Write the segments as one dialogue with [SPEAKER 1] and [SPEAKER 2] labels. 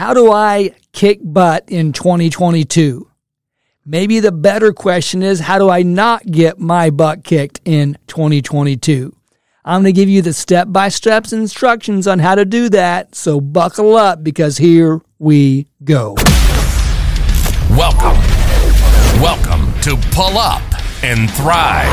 [SPEAKER 1] How do I kick butt in 2022? Maybe the better question is how do I not get my butt kicked in 2022? I'm going to give you the step by step instructions on how to do that. So buckle up because here we go.
[SPEAKER 2] Welcome. Welcome to Pull Up and Thrive.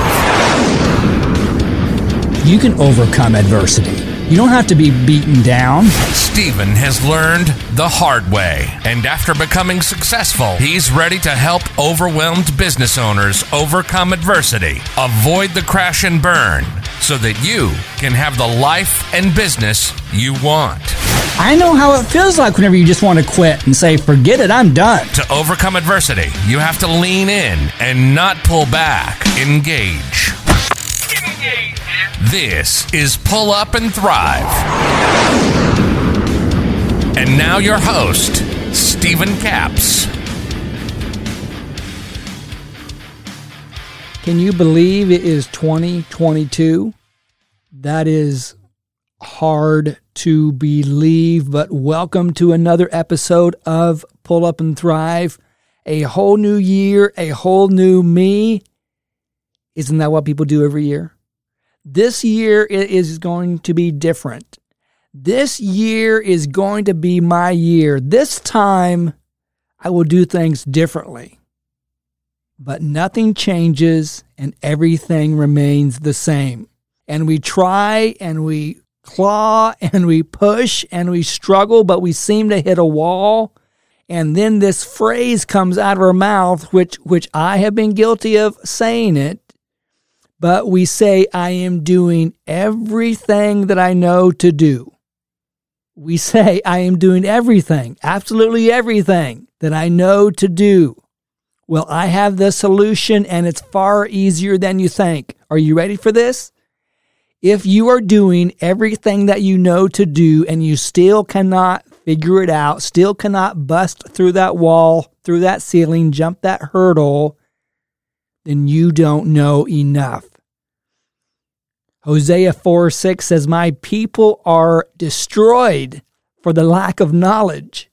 [SPEAKER 1] You can overcome adversity. You don't have to be beaten down.
[SPEAKER 2] Stephen has learned the hard way, and after becoming successful, he's ready to help overwhelmed business owners overcome adversity, avoid the crash and burn, so that you can have the life and business you want.
[SPEAKER 1] I know how it feels like whenever you just want to quit and say, forget it, I'm done.
[SPEAKER 2] To overcome adversity, you have to lean in and not pull back. Engage. This is Pull Up and Thrive. And now your host, Stephen Capps.
[SPEAKER 1] Can you believe it is 2022? That is hard to believe, but welcome to another episode of Pull Up and Thrive. A whole new year, a whole new me. Isn't that what people do every year? This year is going to be different. This year is going to be my year. This time I will do things differently. But nothing changes and everything remains the same. And we try and we claw and we push and we struggle, but we seem to hit a wall. And then this phrase comes out of our mouth, which, which I have been guilty of saying it but we say, I am doing everything that I know to do. We say, I am doing everything, absolutely everything that I know to do. Well, I have the solution and it's far easier than you think. Are you ready for this? If you are doing everything that you know to do and you still cannot figure it out, still cannot bust through that wall, through that ceiling, jump that hurdle, then you don't know enough. Hosea 4 6 says, My people are destroyed for the lack of knowledge.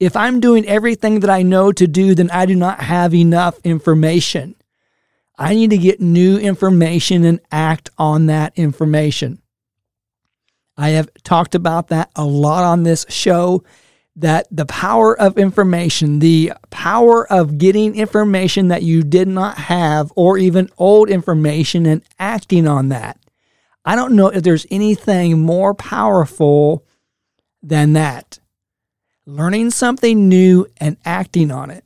[SPEAKER 1] If I'm doing everything that I know to do, then I do not have enough information. I need to get new information and act on that information. I have talked about that a lot on this show that the power of information, the power of getting information that you did not have, or even old information and acting on that. I don't know if there's anything more powerful than that. Learning something new and acting on it.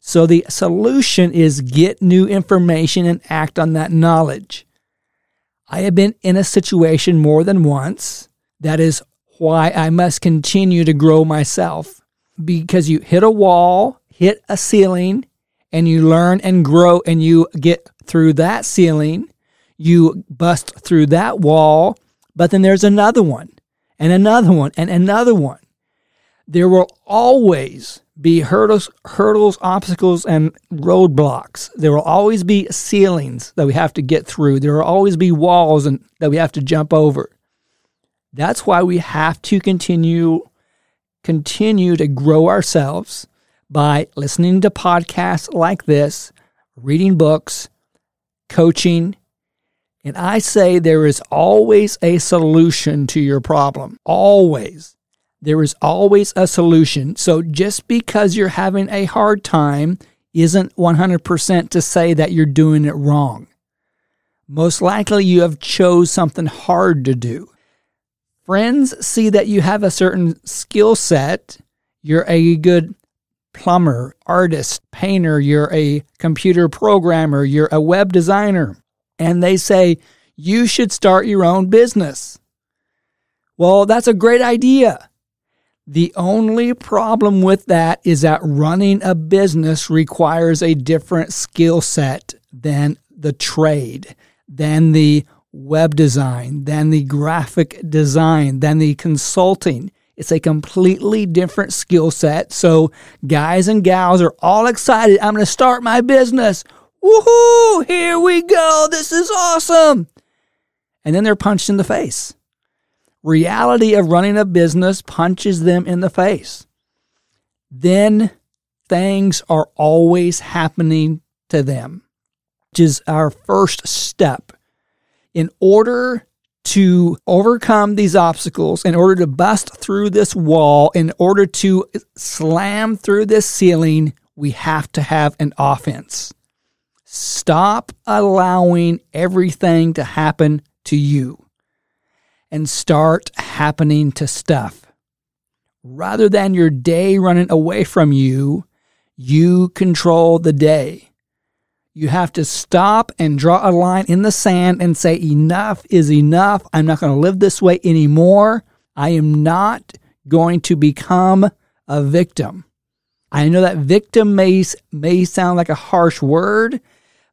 [SPEAKER 1] So the solution is get new information and act on that knowledge. I have been in a situation more than once. That is why I must continue to grow myself because you hit a wall, hit a ceiling, and you learn and grow and you get through that ceiling. You bust through that wall, but then there's another one and another one and another one. There will always be hurdles, hurdles, obstacles, and roadblocks. There will always be ceilings that we have to get through. There will always be walls and, that we have to jump over. That's why we have to continue continue to grow ourselves by listening to podcasts like this, reading books, coaching, and I say there is always a solution to your problem. Always. There is always a solution. So just because you're having a hard time isn't 100% to say that you're doing it wrong. Most likely you have chose something hard to do. Friends see that you have a certain skill set. You're a good plumber, artist, painter, you're a computer programmer, you're a web designer. And they say, you should start your own business. Well, that's a great idea. The only problem with that is that running a business requires a different skill set than the trade, than the web design, than the graphic design, than the consulting. It's a completely different skill set. So, guys and gals are all excited. I'm going to start my business. Woohoo! Here we go. This is awesome. And then they're punched in the face. Reality of running a business punches them in the face. then things are always happening to them, which is our first step. In order to overcome these obstacles, in order to bust through this wall, in order to slam through this ceiling, we have to have an offense. Stop allowing everything to happen to you and start happening to stuff. Rather than your day running away from you, you control the day. You have to stop and draw a line in the sand and say, enough is enough. I'm not going to live this way anymore. I am not going to become a victim. I know that victim may, may sound like a harsh word,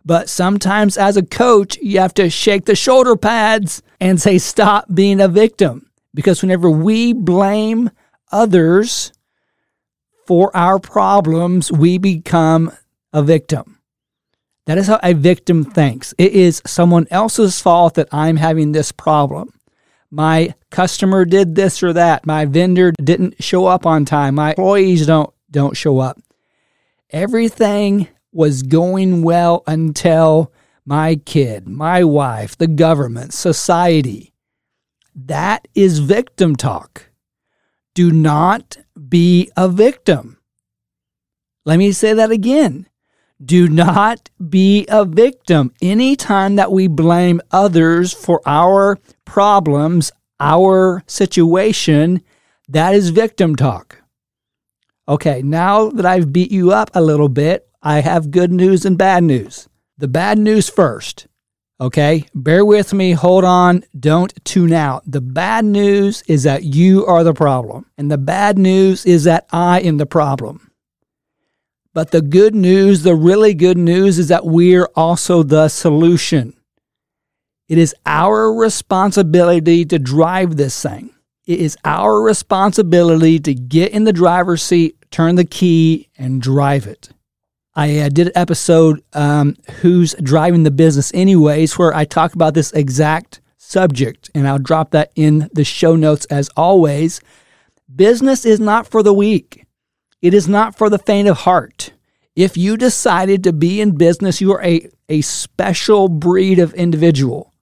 [SPEAKER 1] but sometimes as a coach, you have to shake the shoulder pads and say, stop being a victim. Because whenever we blame others for our problems, we become a victim. That is how a victim thinks. It is someone else's fault that I'm having this problem. My customer did this or that. My vendor didn't show up on time. My employees don't don't show up. Everything was going well until my kid, my wife, the government, society. That is victim talk. Do not be a victim. Let me say that again. Do not be a victim. Anytime that we blame others for our problems, our situation, that is victim talk. Okay, now that I've beat you up a little bit, I have good news and bad news. The bad news first. Okay, bear with me, hold on, don't tune out. The bad news is that you are the problem, and the bad news is that I am the problem. But the good news, the really good news, is that we're also the solution. It is our responsibility to drive this thing. It is our responsibility to get in the driver's seat, turn the key, and drive it. I uh, did an episode, um, Who's Driving the Business Anyways, where I talk about this exact subject, and I'll drop that in the show notes as always. Business is not for the weak. It is not for the faint of heart. If you decided to be in business, you are a, a special breed of individual.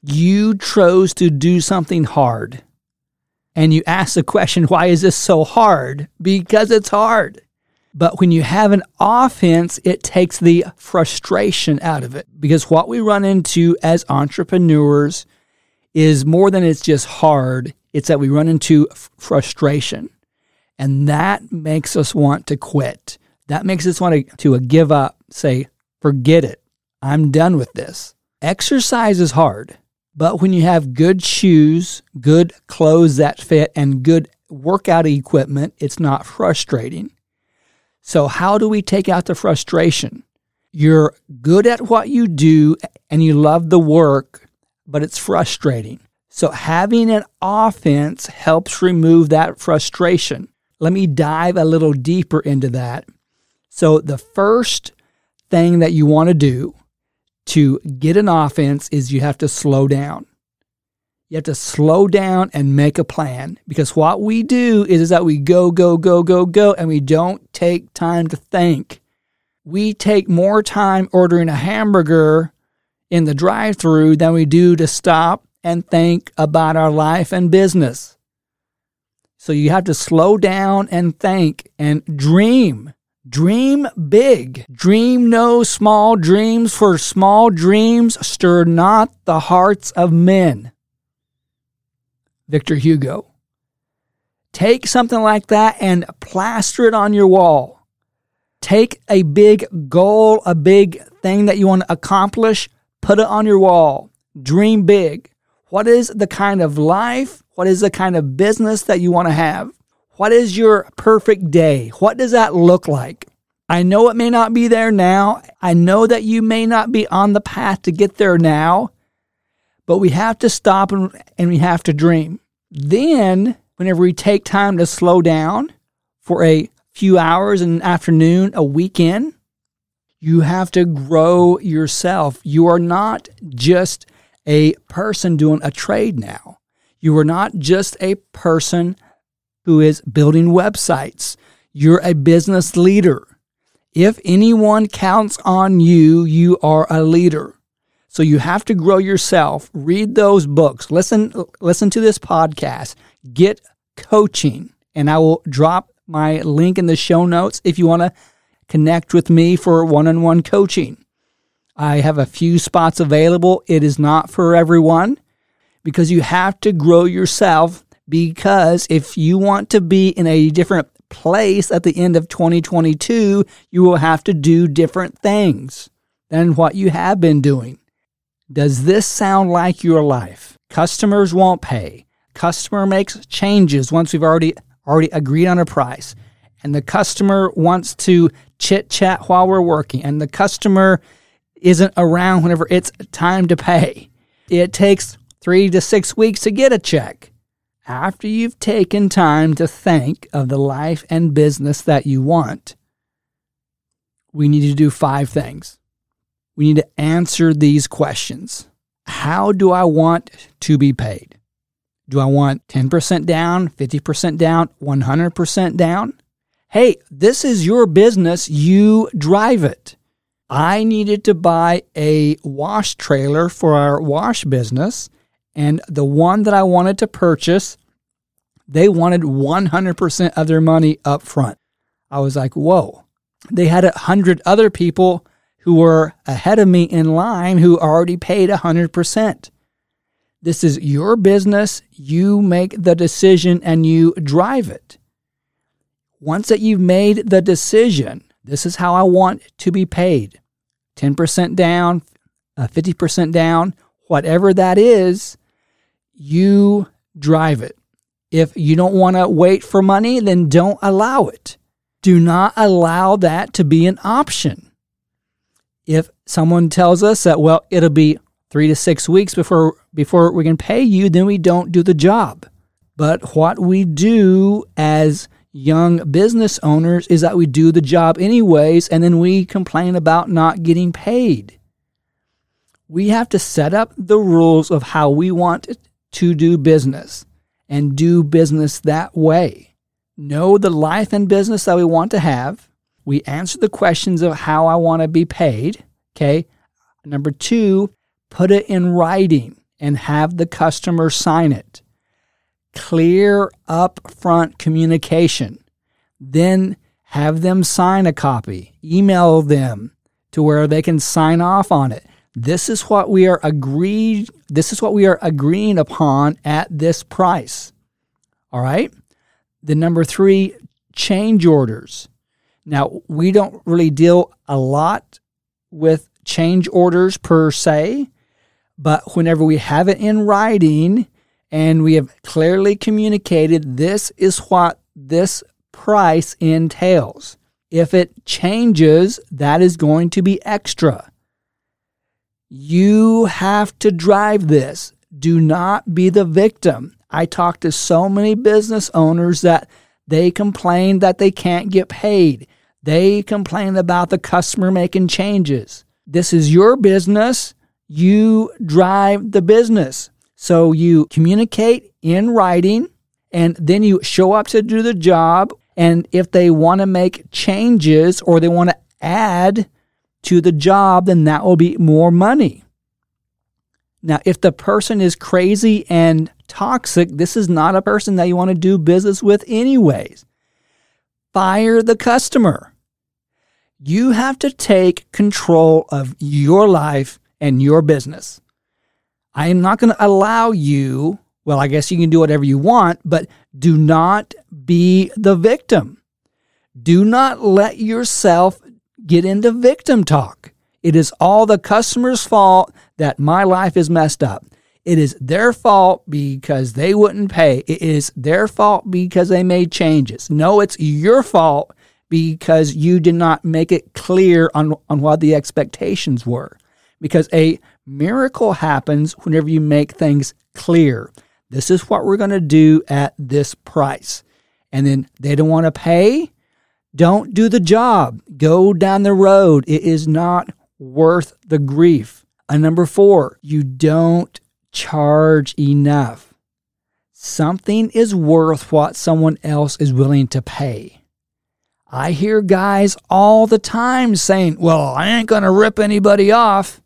[SPEAKER 1] You chose to do something hard. And you ask the question, why is this so hard? Because it's hard. But when you have an offense, it takes the frustration out of it. Because what we run into as entrepreneurs is more than it's just hard, it's that we run into frustration. And that makes us want to quit. That makes us want to, to uh, give up, say, forget it. I'm done with this. Exercise is hard, but when you have good shoes, good clothes that fit, and good workout equipment, it's not frustrating. So, how do we take out the frustration? You're good at what you do and you love the work, but it's frustrating. So, having an offense helps remove that frustration let me dive a little deeper into that. So, the first thing that you want to do to get an offense is you have to slow down. You have to slow down and make a plan because what we do is, is that we go, go, go, go, go, and we don't take time to think. We take more time ordering a hamburger in the drive through than we do to stop and think about our life and business. So you have to slow down and think and dream. Dream big. Dream no small dreams, for small dreams stir not the hearts of men. Victor Hugo. Take something like that and plaster it on your wall. Take a big goal, a big thing that you want to accomplish, put it on your wall. Dream big. What is the kind of life what is the kind of business that you want to have? What is your perfect day? What does that look like? I know it may not be there now. I know that you may not be on the path to get there now, but we have to stop and, and we have to dream. Then, whenever we take time to slow down for a few hours an afternoon, a weekend, you have to grow yourself. You are not just a person doing a trade now. You are not just a person who is building websites. You're a business leader. If anyone counts on you, you are a leader. So you have to grow yourself. Read those books. Listen listen to this podcast. Get coaching. And I will drop my link in the show notes if you want to connect with me for one-on-one coaching. I have a few spots available. It is not for everyone because you have to grow yourself because if you want to be in a different place at the end of 2022, you will have to do different things than what you have been doing. Does this sound like your life? Customers won't pay. Customer makes changes once we've already already agreed on a price. And the customer wants to chit chat while we're working. And the customer isn't around whenever it's time to pay. It takes three to six weeks to get a check. After you've taken time to think of the life and business that you want, we need to do five things we need to answer these questions. How do I want to be paid? Do I want 10% down, 50% down, 100% down? Hey, this is your business. You drive it. I needed to buy a wash trailer for our wash business, and the one that I wanted to purchase, they wanted 100% of their money up front. I was like, whoa. They had a hundred other people who were ahead of me in line who already paid 100%. This is your business. You make the decision and you drive it. Once that you've made the decision, this is how I want to be paid 10% down, 50% uh, down, whatever that is, you drive it. If you don't want to wait for money, then don't allow it. Do not allow that to be an option if someone tells us that well it'll be three to six weeks before before we can pay you then we don't do the job but what we do as young business owners is that we do the job anyways and then we complain about not getting paid we have to set up the rules of how we want to do business and do business that way know the life and business that we want to have we answer the questions of how I want to be paid. Okay. Number two, put it in writing and have the customer sign it. Clear upfront communication. Then have them sign a copy, email them to where they can sign off on it. This is what we are agreed this is what we are agreeing upon at this price. All right? The number 3 change orders. Now, we don't really deal a lot with change orders per se, but whenever we have it in writing and we have clearly communicated this is what this price entails. If it changes, that is going to be extra. You have to drive this. Do not be the victim. I talk to so many business owners that they complain that they can't get paid. They complain about the customer making changes. This is your business. You drive the business. So you communicate in writing and then you show up to do the job. And if they want to make changes or they want to add to the job, then that will be more money. Now, if the person is crazy and toxic, this is not a person that you want to do business with, anyways. Fire the customer. You have to take control of your life and your business. I am not going to allow you, well, I guess you can do whatever you want, but do not be the victim. Do not let yourself get into victim talk. It is all the customer's fault that my life is messed up. It is their fault because they wouldn't pay. It is their fault because they made changes. No, it's your fault because you did not make it clear on, on what the expectations were. Because a miracle happens whenever you make things clear. This is what we're going to do at this price. And then they don't want to pay. Don't do the job. Go down the road. It is not worth the grief. And number four, you don't charge enough. Something is worth what someone else is willing to pay. I hear guys all the time saying, Well, I ain't going to rip anybody off.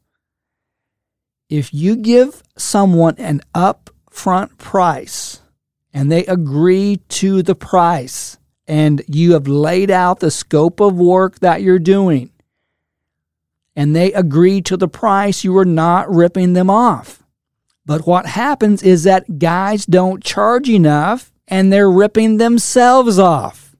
[SPEAKER 1] If you give someone an upfront price and they agree to the price and you have laid out the scope of work that you're doing and they agree to the price, you are not ripping them off. But what happens is that guys don't charge enough and they're ripping themselves off.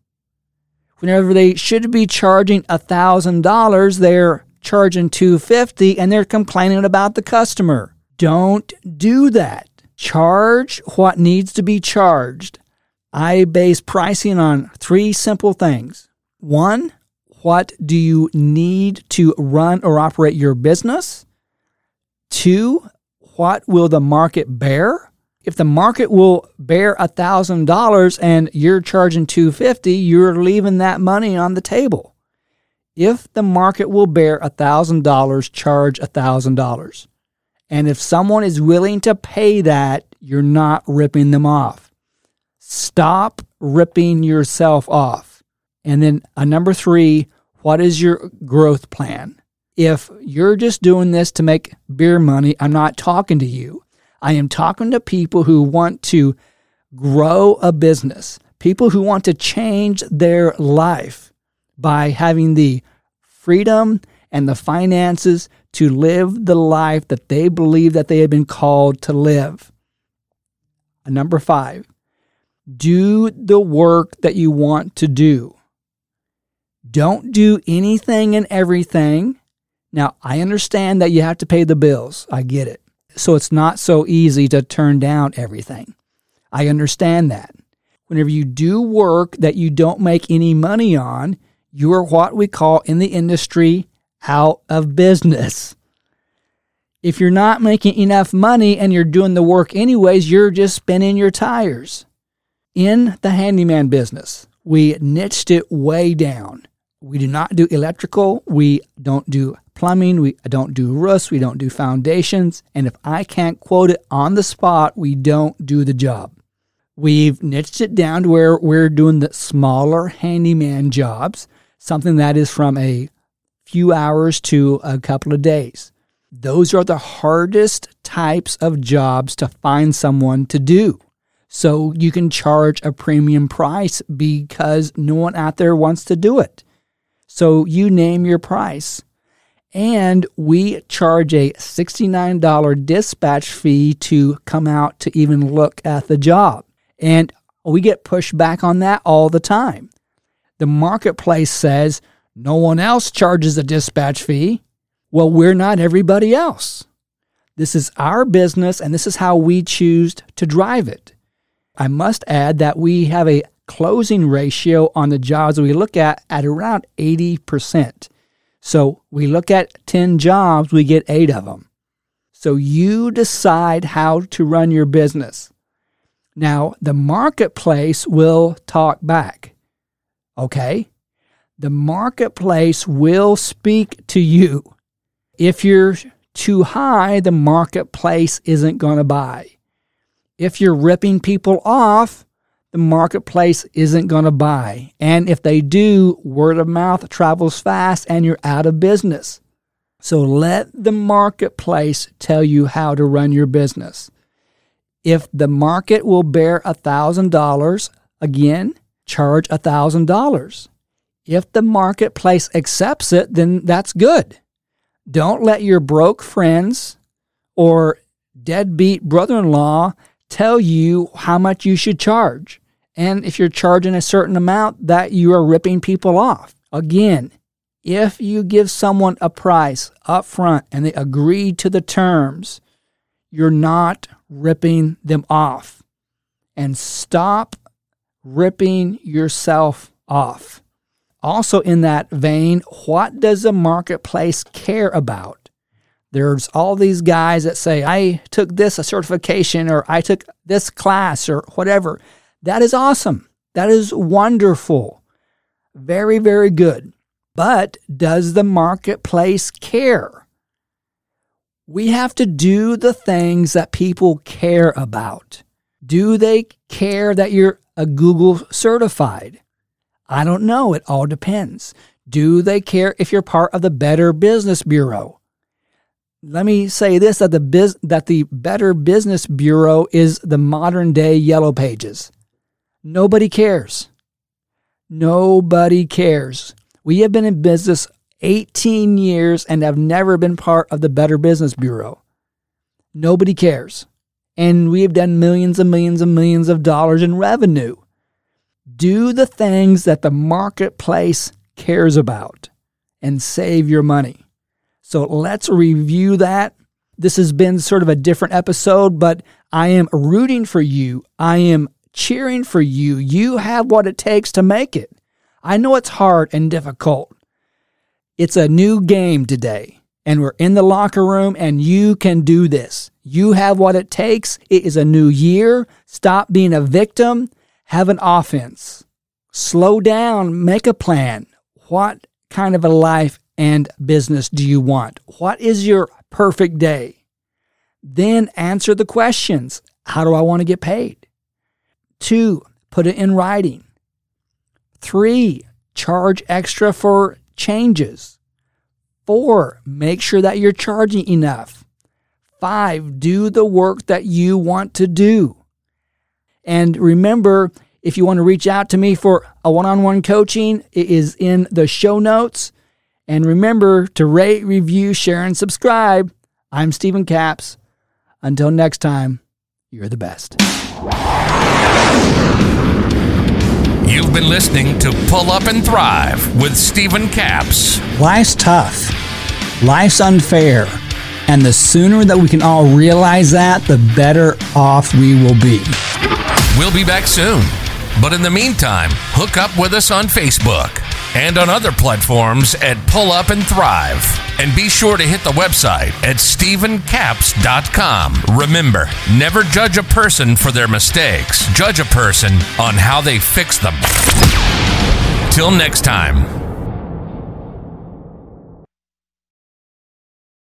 [SPEAKER 1] Whenever they should be charging $1,000, they're charging 250 and they're complaining about the customer. Don't do that. Charge what needs to be charged. I base pricing on three simple things. One, what do you need to run or operate your business? Two, what will the market bear? If the market will bear $1,000 and you're charging 250, you're leaving that money on the table. If the market will bear $1,000, charge $1,000. And if someone is willing to pay that, you're not ripping them off. Stop ripping yourself off. And then a number three, what is your growth plan? If you're just doing this to make beer money, I'm not talking to you. I am talking to people who want to grow a business, people who want to change their life by having the freedom and the finances to live the life that they believe that they have been called to live. Number 5. Do the work that you want to do. Don't do anything and everything now, I understand that you have to pay the bills. I get it. So it's not so easy to turn down everything. I understand that. Whenever you do work that you don't make any money on, you are what we call in the industry out of business. If you're not making enough money and you're doing the work anyways, you're just spinning your tires. In the handyman business, we niched it way down. We do not do electrical. We don't do plumbing. We don't do roofs. We don't do foundations. And if I can't quote it on the spot, we don't do the job. We've niched it down to where we're doing the smaller handyman jobs, something that is from a few hours to a couple of days. Those are the hardest types of jobs to find someone to do. So you can charge a premium price because no one out there wants to do it. So you name your price. And we charge a $69 dispatch fee to come out to even look at the job. And we get pushed back on that all the time. The marketplace says no one else charges a dispatch fee. Well, we're not everybody else. This is our business, and this is how we choose to drive it. I must add that we have a closing ratio on the jobs we look at at around 80%. So we look at 10 jobs, we get eight of them. So you decide how to run your business. Now, the marketplace will talk back. Okay? The marketplace will speak to you. If you're too high, the marketplace isn't going to buy. If you're ripping people off, the marketplace isn't going to buy. And if they do, word of mouth travels fast and you're out of business. So let the marketplace tell you how to run your business. If the market will bear $1,000, again, charge $1,000. If the marketplace accepts it, then that's good. Don't let your broke friends or deadbeat brother in law tell you how much you should charge. And if you're charging a certain amount, that you are ripping people off. Again, if you give someone a price up front and they agree to the terms, you're not ripping them off. And stop ripping yourself off. Also, in that vein, what does the marketplace care about? There's all these guys that say, I took this a certification or I took this class or whatever. That is awesome. That is wonderful. Very, very good. But does the marketplace care? We have to do the things that people care about. Do they care that you're a Google certified? I don't know. It all depends. Do they care if you're part of the Better Business Bureau? Let me say this that the biz, that the Better Business Bureau is the modern day Yellow Pages. Nobody cares. Nobody cares. We have been in business 18 years and have never been part of the Better Business Bureau. Nobody cares. And we have done millions and millions and millions of dollars in revenue. Do the things that the marketplace cares about and save your money. So let's review that. This has been sort of a different episode, but I am rooting for you. I am cheering for you. You have what it takes to make it. I know it's hard and difficult. It's a new game today, and we're in the locker room, and you can do this. You have what it takes. It is a new year. Stop being a victim. Have an offense. Slow down. Make a plan. What kind of a life and business do you want? What is your perfect day? Then answer the questions. How do I want to get paid? Two, put it in writing. Three, charge extra for changes. Four, make sure that you're charging enough. Five, do the work that you want to do. And remember, if you want to reach out to me for a one on one coaching, it is in the show notes. And remember to rate, review, share, and subscribe. I'm Stephen Capps. Until next time, you're the best.
[SPEAKER 2] You've been listening to Pull Up and Thrive with Stephen Capps.
[SPEAKER 1] Life's tough, life's unfair. And the sooner that we can all realize that, the better off we will be.
[SPEAKER 2] We'll be back soon. But in the meantime, hook up with us on Facebook and on other platforms at Pull Up and Thrive. And be sure to hit the website at StephenCapps.com. Remember, never judge a person for their mistakes, judge a person on how they fix them. Till next time.